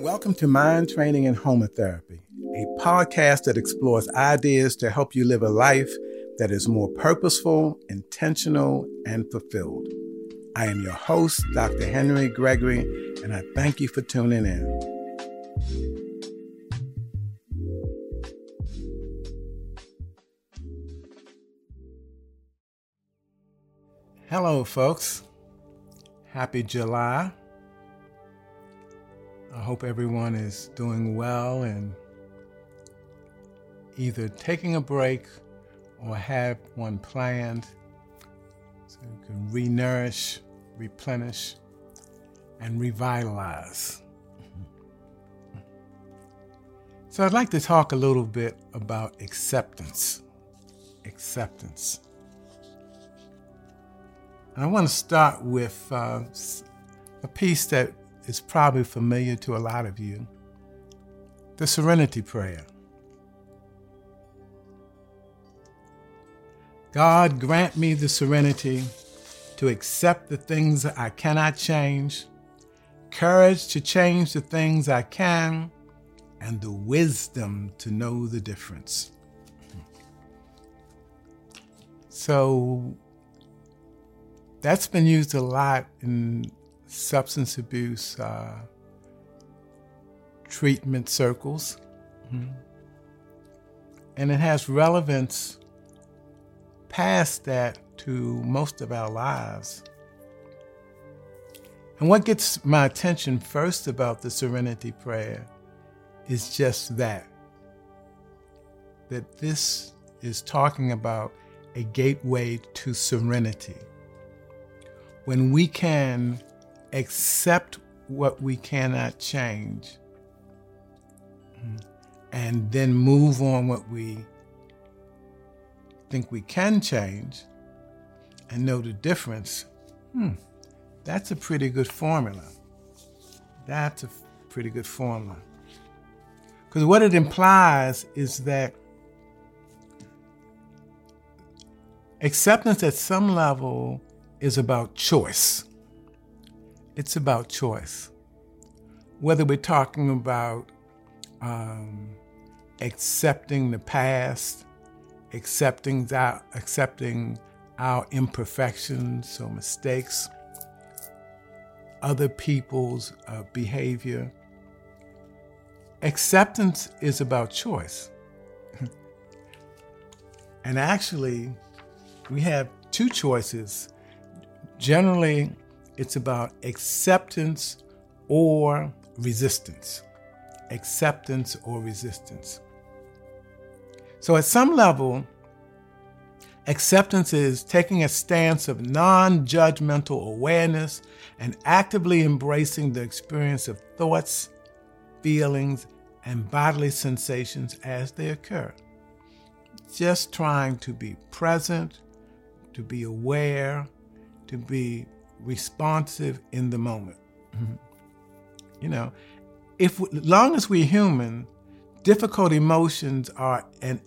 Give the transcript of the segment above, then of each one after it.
Welcome to Mind Training and Homotherapy, a podcast that explores ideas to help you live a life that is more purposeful, intentional, and fulfilled. I am your host, Dr. Henry Gregory, and I thank you for tuning in. Hello, folks. Happy July. I hope everyone is doing well and either taking a break or have one planned so you can renourish, replenish, and revitalize. So, I'd like to talk a little bit about acceptance. Acceptance. And I want to start with uh, a piece that is probably familiar to a lot of you the Serenity Prayer. God, grant me the serenity to accept the things I cannot change, courage to change the things I can, and the wisdom to know the difference. So that's been used a lot in substance abuse uh, treatment circles. Mm-hmm. And it has relevance past that to most of our lives. And what gets my attention first about the Serenity Prayer is just that that this is talking about a gateway to serenity. When we can accept what we cannot change and then move on what we think we can change and know the difference, hmm, that's a pretty good formula. That's a pretty good formula. Because what it implies is that acceptance at some level is about choice it's about choice. Whether we're talking about um, accepting the past, accepting our, accepting our imperfections or mistakes, other people's uh, behavior. Acceptance is about choice. and actually, we have two choices. Generally, it's about acceptance or resistance. Acceptance or resistance. So, at some level, acceptance is taking a stance of non judgmental awareness and actively embracing the experience of thoughts, feelings, and bodily sensations as they occur. Just trying to be present, to be aware, to be responsive in the moment. Mm-hmm. You know, if long as we're human, difficult emotions are an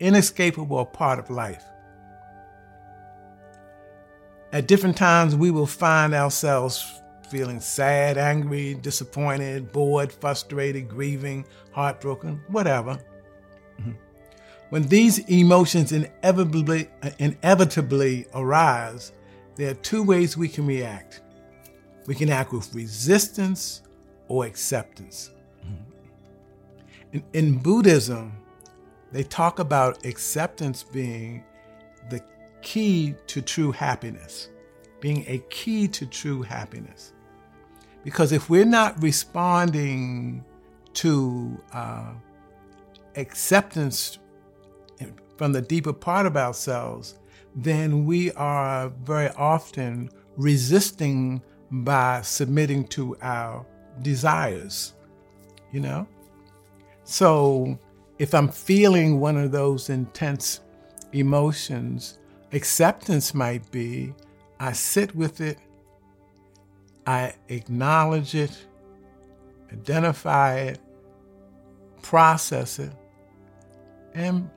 inescapable part of life. At different times, we will find ourselves feeling sad, angry, disappointed, bored, frustrated, grieving, heartbroken, whatever. Mm-hmm. When these emotions inevitably, inevitably arise, there are two ways we can react we can act with resistance or acceptance. In, in, Buddhism, they talk about acceptance being the key to true happiness, being a key to true happiness. Because if we're not responding to uh, acceptance from the deeper part of ourselves, then we are very often resisting by submitting to our desires, you know? So if I'm feeling one of those intense emotions, acceptance might be I sit with it, I acknowledge it, identify it, process it, and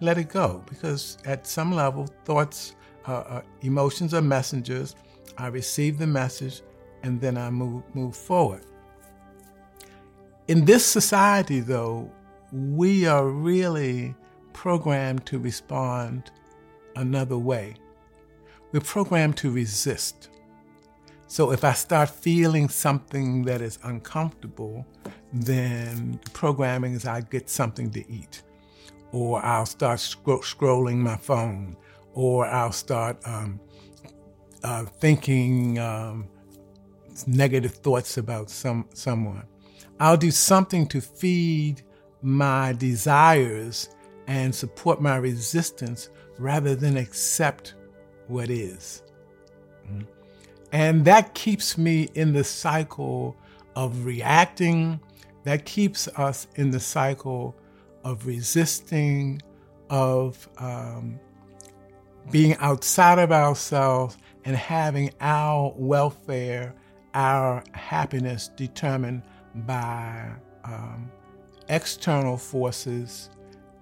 let it go because at some level, thoughts, uh, uh, emotions are messengers. I receive the message and then I move, move forward. In this society, though, we are really programmed to respond another way. We're programmed to resist. So if I start feeling something that is uncomfortable, then the programming is I get something to eat, or I'll start scro- scrolling my phone, or I'll start um, uh, thinking um, negative thoughts about some someone. I'll do something to feed my desires and support my resistance rather than accept what is. Mm-hmm. And that keeps me in the cycle of reacting. That keeps us in the cycle of resisting, of um, being outside of ourselves and having our welfare, our happiness determined by um, external forces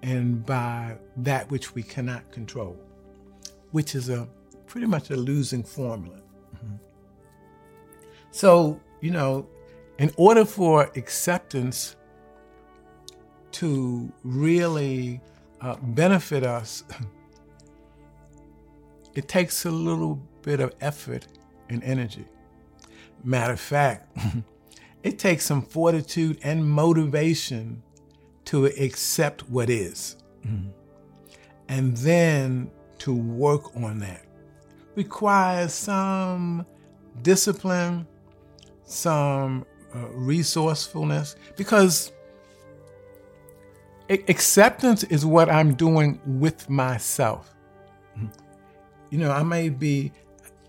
and by that which we cannot control, which is a pretty much a losing formula. Mm-hmm. So, you know, in order for acceptance to really uh, benefit us, it takes a little bit of effort and energy. Matter of fact, it takes some fortitude and motivation to accept what is. Mm-hmm. And then to work on that requires some discipline, some uh, resourcefulness, because acceptance is what I'm doing with myself. You know, I may be,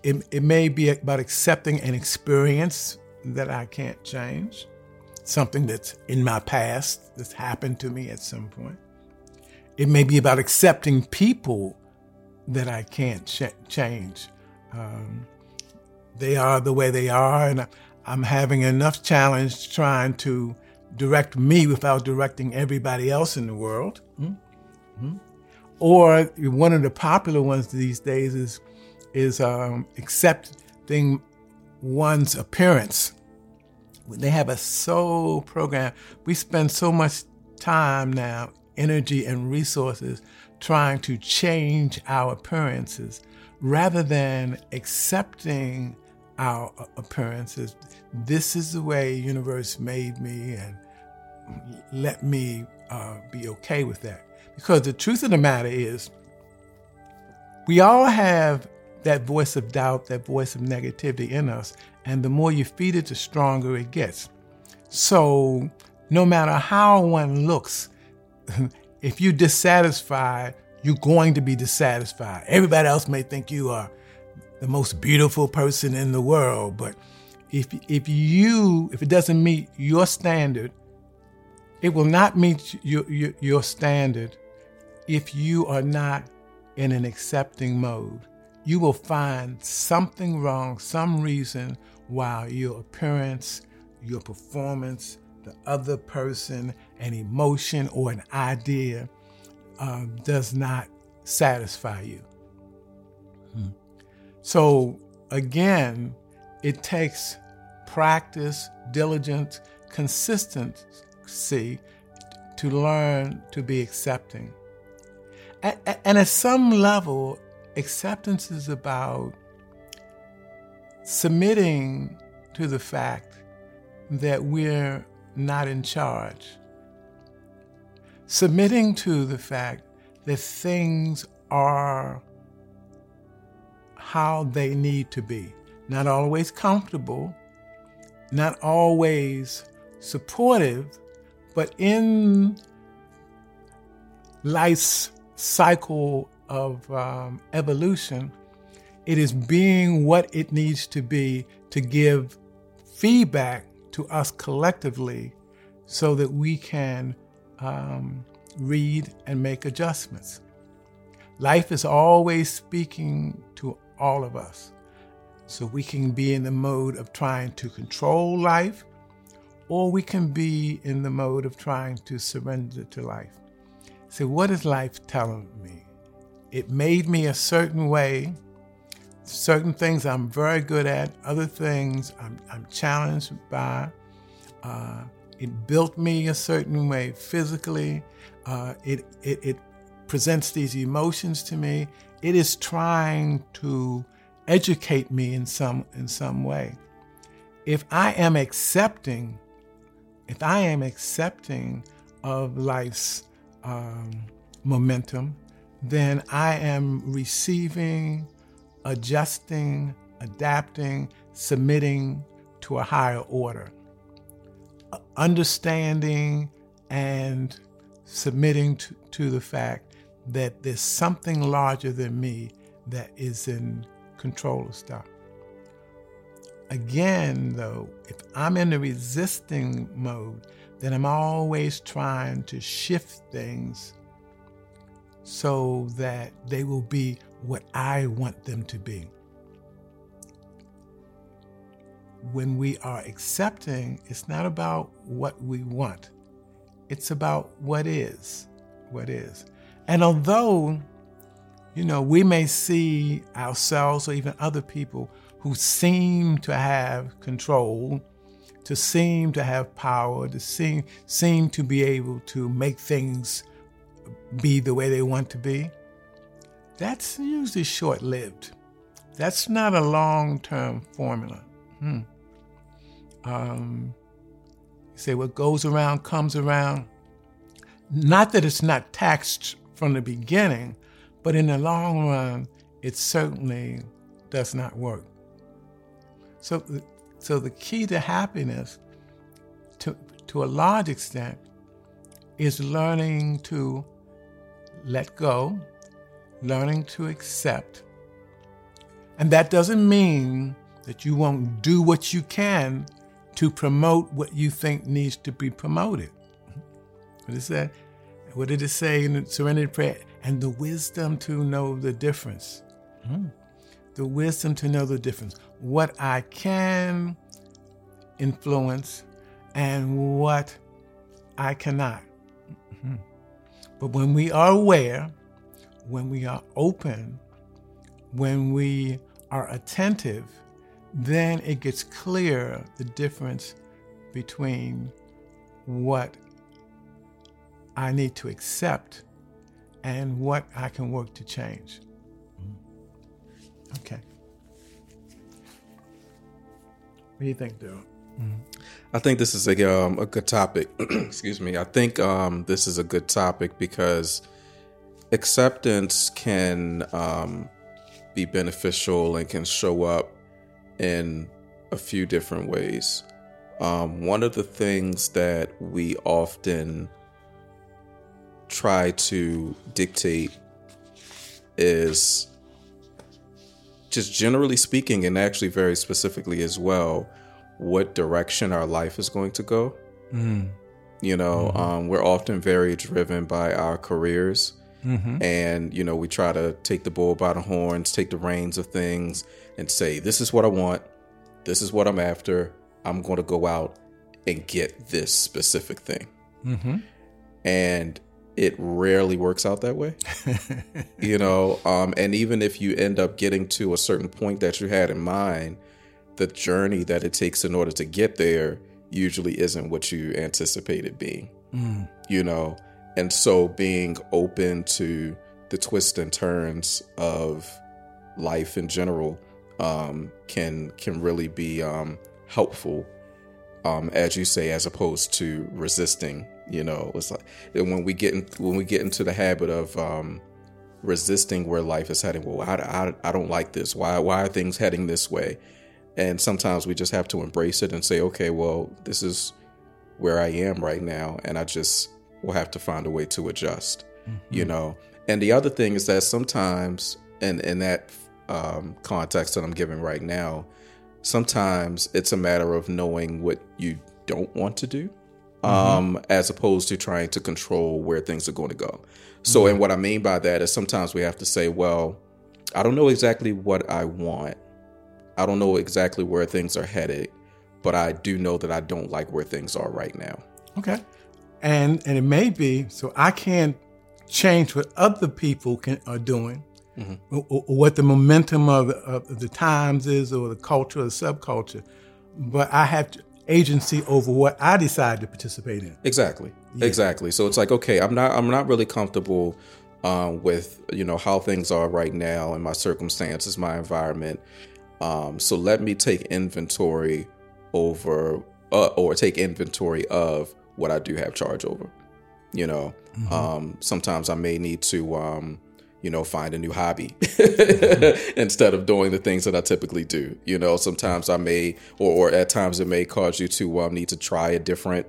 it, it may be about accepting an experience that I can't change, something that's in my past that's happened to me at some point. It may be about accepting people that I can't ch- change. Um, they are the way they are, and I'm having enough challenge trying to direct me without directing everybody else in the world. Mm-hmm. Or one of the popular ones these days is is um, accepting one's appearance. They have a soul program. We spend so much time now, energy, and resources trying to change our appearances rather than accepting our appearances. This is the way universe made me, and let me uh, be okay with that. Because the truth of the matter is, we all have that voice of doubt, that voice of negativity in us. And the more you feed it, the stronger it gets. So, no matter how one looks, if you're dissatisfied, you're going to be dissatisfied. Everybody else may think you are the most beautiful person in the world, but if if you if it doesn't meet your standard, it will not meet your, your, your standard if you are not in an accepting mode you will find something wrong, some reason why your appearance, your performance, the other person, an emotion, or an idea um, does not satisfy you. Hmm. So, again, it takes practice, diligence, consistency to learn to be accepting. And at some level, Acceptance is about submitting to the fact that we're not in charge, submitting to the fact that things are how they need to be. Not always comfortable, not always supportive, but in life's cycle of um, evolution, it is being what it needs to be to give feedback to us collectively so that we can um, read and make adjustments. Life is always speaking to all of us. So we can be in the mode of trying to control life, or we can be in the mode of trying to surrender to life. So, what is life telling me? It made me a certain way. Certain things I'm very good at, other things I'm, I'm challenged by. Uh, It built me a certain way physically. Uh, it, it, it presents these emotions to me. It is trying to educate me in some in some way. If I am accepting, if I am accepting of life's um, momentum, then I am receiving, adjusting, adapting, submitting to a higher order, understanding and submitting to, to the fact that there's something larger than me that is in control of stuff. Again, though, if I'm in the resisting mode, then I'm always trying to shift things so that they will be what I want them to be. When we are accepting, it's not about what we want, it's about what is. What is. And although, you know, we may see ourselves or even other people who seem to have control, to seem to have power, to seem, seem to be able to make things be the way they want to be, that's usually short lived. That's not a long term formula. Hmm. Um, you say what goes around comes around. Not that it's not taxed from the beginning, but in the long run, it certainly does not work. So, so the key to happiness, to, to a large extent, is learning to let go, learning to accept. And that doesn't mean that you won't do what you can to promote what you think needs to be promoted. What is that? What did it say in the serenity prayer? And the wisdom to know the difference. Mm. The wisdom to know the difference. What I can influence and what I cannot. Mm-hmm. But when we are aware, when we are open, when we are attentive, then it gets clear the difference between what I need to accept and what I can work to change. Okay. What do you think, Daryl? Mm-hmm. I think this is a um, a good topic. Excuse me. I think um, this is a good topic because acceptance can um, be beneficial and can show up in a few different ways. Um, one of the things that we often try to dictate is just generally speaking, and actually very specifically as well, what direction our life is going to go. Mm. You know, mm-hmm. um, we're often very driven by our careers. Mm-hmm. And, you know, we try to take the bull by the horns, take the reins of things, and say, this is what I want. This is what I'm after. I'm going to go out and get this specific thing. Mm-hmm. And it rarely works out that way. you know, um, and even if you end up getting to a certain point that you had in mind, the journey that it takes in order to get there usually isn't what you anticipated being. Mm. You know, and so being open to the twists and turns of life in general um, can can really be um, helpful, um, as you say, as opposed to resisting you know, it's like when we get in, when we get into the habit of um, resisting where life is heading. Well, I, I, I don't like this. Why why are things heading this way? And sometimes we just have to embrace it and say, okay, well, this is where I am right now, and I just will have to find a way to adjust. Mm-hmm. You know. And the other thing is that sometimes, in in that um, context that I'm giving right now, sometimes it's a matter of knowing what you don't want to do um, mm-hmm. as opposed to trying to control where things are going to go. So, mm-hmm. and what I mean by that is sometimes we have to say, well, I don't know exactly what I want. I don't know exactly where things are headed, but I do know that I don't like where things are right now. Okay. And and it may be so I can't change what other people can, are doing, mm-hmm. or, or, what the momentum of, of the times is, or the culture or the subculture, but I have to agency over what I decide to participate in. Exactly. Exactly. So it's like, okay, I'm not I'm not really comfortable um, with you know how things are right now and my circumstances, my environment. Um, so let me take inventory over uh, or take inventory of what I do have charge over. You know, um, sometimes I may need to um, you know find a new hobby instead of doing the things that I typically do. You know, sometimes I may or, or at times it may cause you to um, need to try a different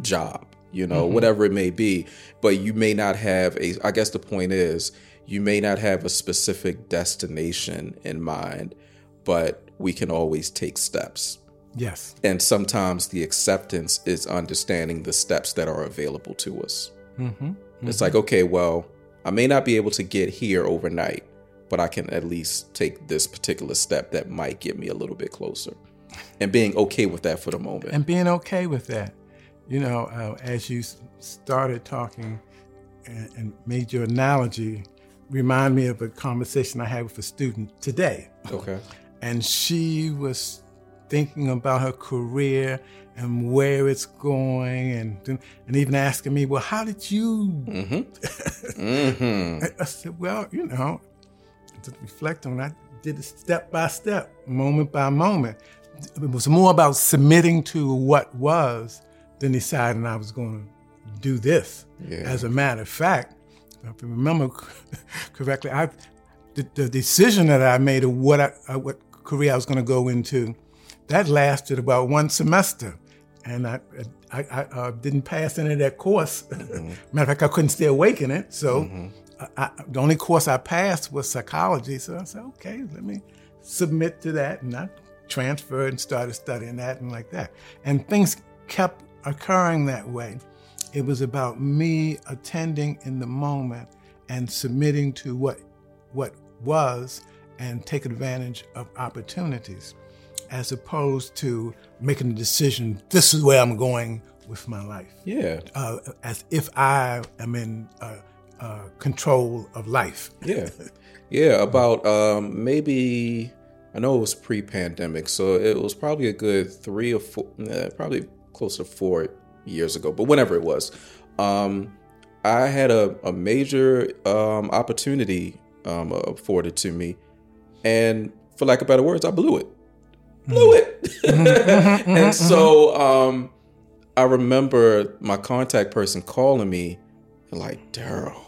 job you know, whatever it may be. But you may not have a, I guess the point is, you may not have a specific destination in mind, but we can always take steps. Yes. And sometimes the acceptance is understanding the steps that are available to us. Mm-hmm. It's like, okay, well, I may not be able to get here overnight, but I can at least take this particular step that might get me a little bit closer. And being okay with that for the moment. And being okay with that. You know, uh, as you started talking and, and made your analogy, remind me of a conversation I had with a student today. okay. and she was thinking about her career and where it's going and and even asking me well how did you Mm-hmm. I- i said well you know to reflect on i did it step by step moment by moment it was more about submitting to what was than deciding i was going to do this Yeah. as a matter of fact if I remember correctly, I the, the decision that I made of what I, uh, what career I was going to go into, that lasted about one semester, and I I, I uh, didn't pass any of that course. Matter of fact, I couldn't stay awake in it. So I, I, the only course I passed was psychology. So I said, okay, let me submit to that, and I transferred and started studying that and like that. And things kept occurring that way. It was about me attending in the moment and submitting to what what was and take advantage of opportunities as opposed to making a decision this is where I'm going with my life Yeah. uh, as if I am in uh, uh, control of life. Yeah. Yeah. About um, maybe, I know it was pre pandemic, so it was probably a good three or four, probably close to four years ago, but whenever it was, um, I had a, a major um, opportunity um, afforded to me. And for lack of better words, I blew it. Blew it. and so um, I remember my contact person calling me, like, Daryl,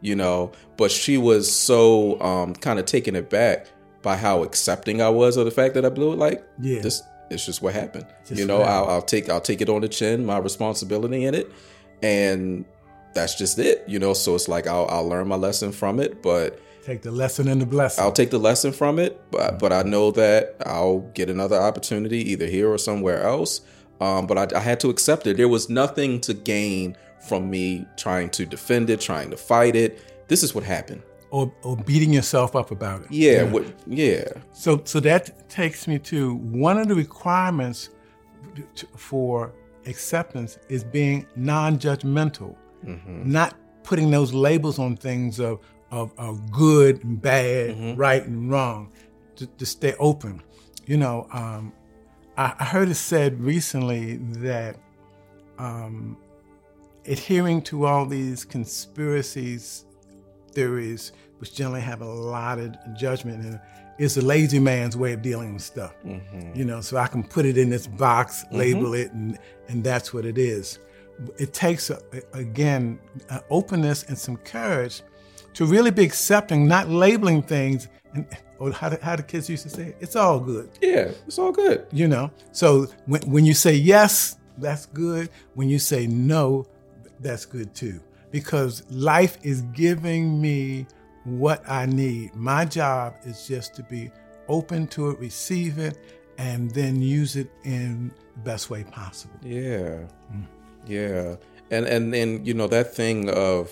you know, but she was so um, kind of taken aback by how accepting I was of the fact that I blew it. Like, Yeah. this it's just what happened. Just you know, I'll, I'll take I'll take it on the chin, my responsibility in it, and that's just it. You know, so it's like I'll I'll learn my lesson from it, but Take the lesson and the blessing. I'll take the lesson from it, but but I know that I'll get another opportunity either here or somewhere else. Um, but I, I had to accept it. There was nothing to gain from me trying to defend it, trying to fight it. This is what happened. or, or beating yourself up about it. Yeah, what, yeah, So, so that takes me to one of the requirements to- for acceptance is being non-judgmental, not putting those labels on things of of, of good and bad, mm-hmm. right and wrong. To, to stay open, you know. Um, I, I heard it said recently that um, adhering to all these conspiracies theories, which generally have a lot of judgment in it, is a lazy man's way of dealing with stuff. Mm-hmm. You know, so I can put it in this box, mm-hmm. label it, and and that's what it is. It takes a, again an openness and some courage to really be accepting, not labeling things. And or how the, how the kids used to say, it's all good yeah. It's all good. you know so when, when you say yes that's good when you say no that's good too because life is giving me what i need my job is just to be open to it receive it and then use it in the best way possible Yeah, yeah, and and and you know that thing of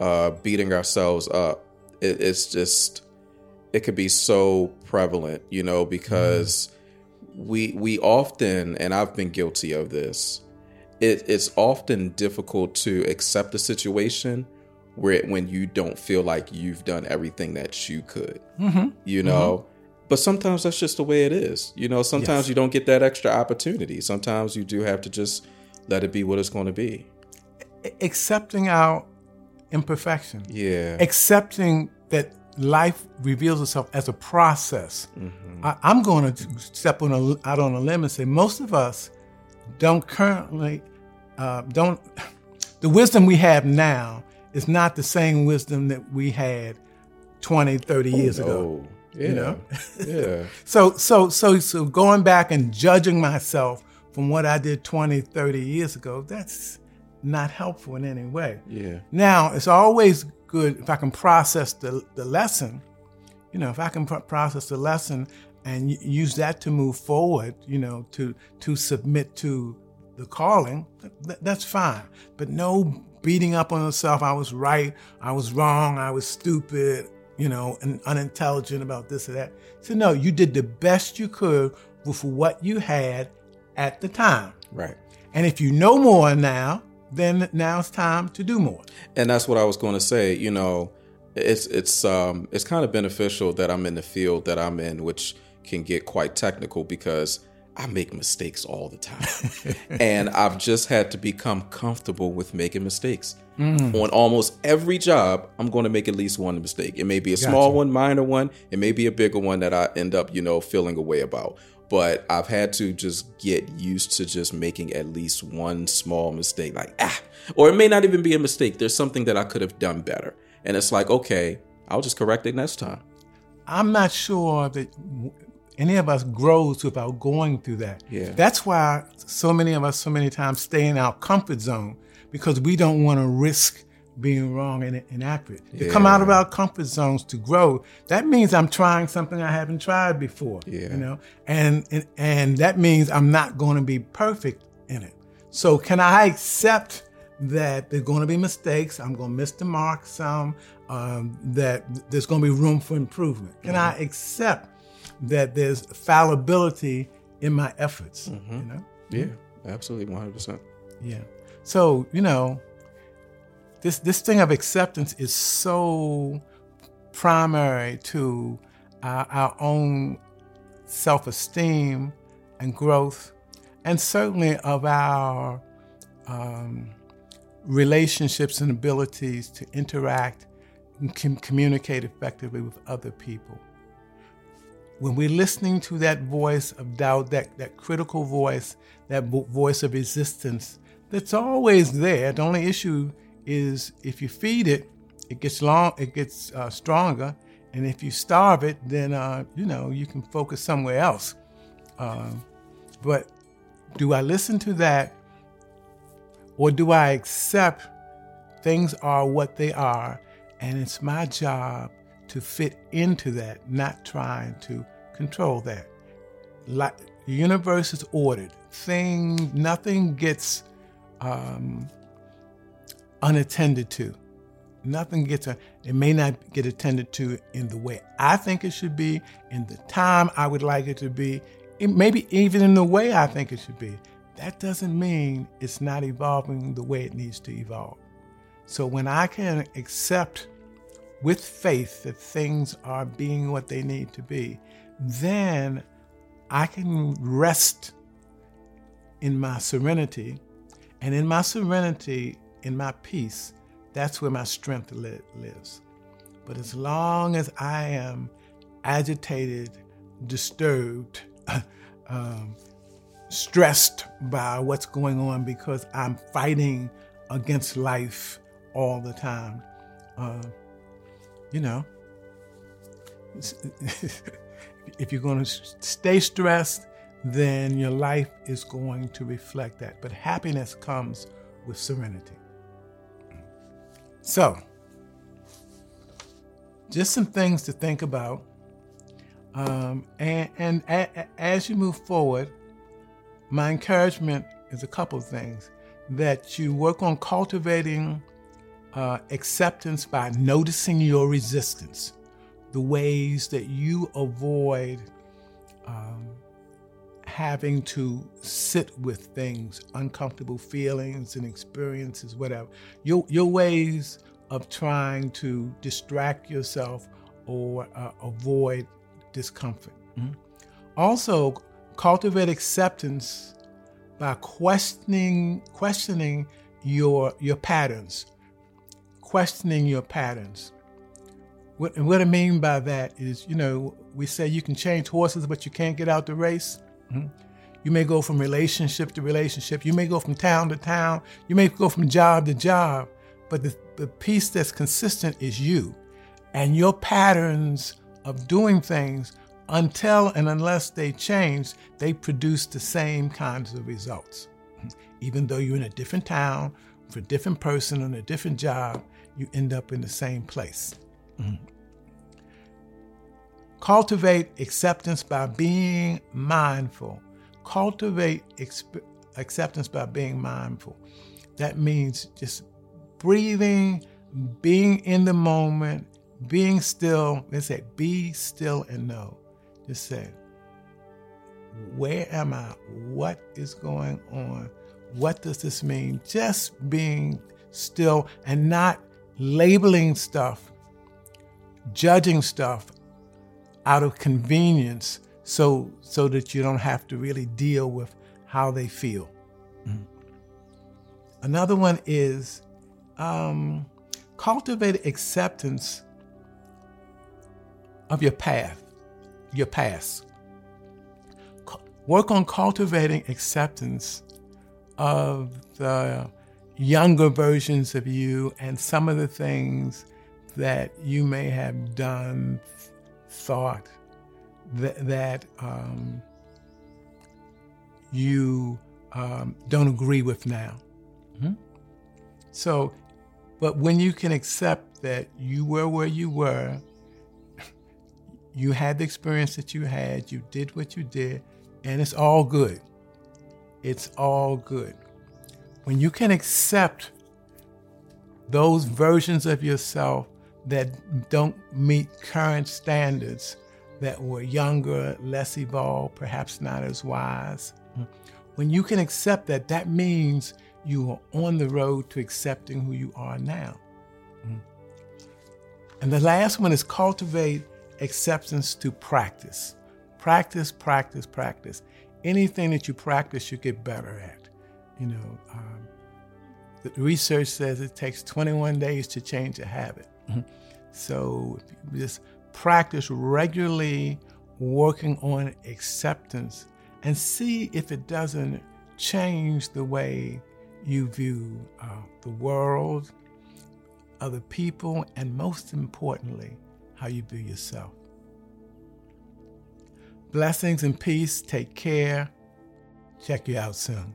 uh, beating ourselves up, it, it's just it could be so prevalent, you know, because we we often, and I've been guilty of this. It, it's often difficult to accept a situation where when you don't feel like you've done everything that you could, you know, But sometimes that's just the way it is. You know, sometimes Yes. you don't get that extra opportunity. Sometimes you do have to just let it be what it's going to be. accepting our imperfection, Yeah. accepting that life reveals itself as a process. I, I'm going to step on a, out on a limb and say most of us don't currently uh, don't. The wisdom we have now is not the same wisdom that we had 20, 30 years ago. Oh, yeah. know? yeah. So, so, so, so going back and judging myself from what I did 20, 30 years ago, that's not helpful in any way. Yeah. Now, it's always good if I can process the, the lesson, you know, if I can pro- process the lesson and y- use that to move forward, you know, to, to submit to the calling, th- that's fine. But no beating up on yourself. I was right. I was wrong. I was stupid, you know, and unintelligent about this or that. So no, you did the best you could with what you had at the time. Right. And if you know more now, then now it's time to do more. and that's what I was going to say. You know, it's it's um it's kind of beneficial that I'm in the field that I'm in, which can get quite technical because I make mistakes all the time, and I've just had to become comfortable with making mistakes. On almost every job, I'm going to make at least one mistake. It may be a small one, minor one. It may be a bigger one that I end up, you know, feeling a way about. But I've had to just get used to just making at least one small mistake, like ah, or it may not even be a mistake. There's something that I could have done better, and it's like, okay, I'll just correct it next time. I'm not sure that any of us grows without going through that. Yeah. That's why so many of us, so many times, stay in our comfort zone because we don't want to risk being wrong and inaccurate. To come out of our comfort zones to grow, that means I'm trying something I haven't tried before. Yeah. You know, and and, and that means I'm not going to be perfect in it. So can I accept that there's going to be mistakes? I'm going to miss the mark some. Um, that there's going to be room for improvement. Can I accept that there's fallibility in my efforts? You know. Yeah, absolutely, 100. percent Yeah. So, you know, this this thing of acceptance is so primary to our, our own self-esteem and growth, and certainly of our um, relationships and abilities to interact and com- communicate effectively with other people when we're listening to that voice of doubt, that, that critical voice, that vo- voice of resistance, that's always there. The only issue is if you feed it, it gets long, it gets uh, stronger, and if you starve it, then uh, you know you can focus somewhere else. Um, but do I listen to that, or do I accept things are what they are, and it's my job to fit into that, not trying to control that. Like the universe is ordered. Thing, nothing gets um, unattended to. Nothing gets a, it may not get attended to in the way I think it should be, in the time I would like it to be, maybe even in the way I think it should be. That doesn't mean it's not evolving the way it needs to evolve. So when I can accept with faith that things are being what they need to be, then I can rest in my serenity. And in my serenity, in my peace, that's where my strength li- lives. But as long as I am agitated, disturbed, um, stressed by what's going on because I'm fighting against life all the time, uh, you know, if you're going to stay stressed, then your life is going to reflect that. But happiness comes with serenity. So, just some things to think about. Um, and and a, a- as you move forward, my encouragement is a couple of things that you work on cultivating uh, acceptance by noticing your resistance, the ways that you avoid having to sit with things, uncomfortable feelings and experiences, whatever. Your, your ways of trying to distract yourself or uh, avoid discomfort. Mm-hmm. Also, cultivate acceptance by questioning questioning your your patterns, questioning your patterns. What, and what I mean by that is, you know, we say you can change horses, but you can't get out the race. Mm-hmm. You may go from relationship to relationship. You may go from town to town. You may go from job to job. But the, the piece that's consistent is you and your patterns of doing things until and unless they change, they produce the same kinds of results. Even though you're in a different town, with a different person on a different job, you end up in the same place. Mm-hmm. Cultivate acceptance by being mindful. Cultivate exp- acceptance by being mindful. That means just breathing, being in the moment, being still. They say, be still and know. Just say, where am I? What is going on? What does this mean? Just being still and not labeling stuff, judging stuff out of convenience so so that you don't have to really deal with how they feel. Mm-hmm. Another one is um, cultivate acceptance of your path, your past. Work on cultivating acceptance of the younger versions of you and some of the things that you may have done, thought, that, that um, you um, don't agree with now. Mm-hmm. So, but when you can accept that you were where you were, you had the experience that you had, you did what you did, and it's all good. It's all good. When you can accept those versions of yourself that don't meet current standards, that were younger, less evolved, perhaps not as wise. When you can accept that, that means you are on the road to accepting who you are now. And the last one is cultivate acceptance to practice. Practice, practice, practice. Anything that you practice, you get better at. You know, um, the research says it takes 21 days to change a habit. so just practice regularly working on acceptance and see if it doesn't change the way you view uh, the world, other people, and most importantly, how you view yourself. Blessings and peace. Take care. Check you out soon.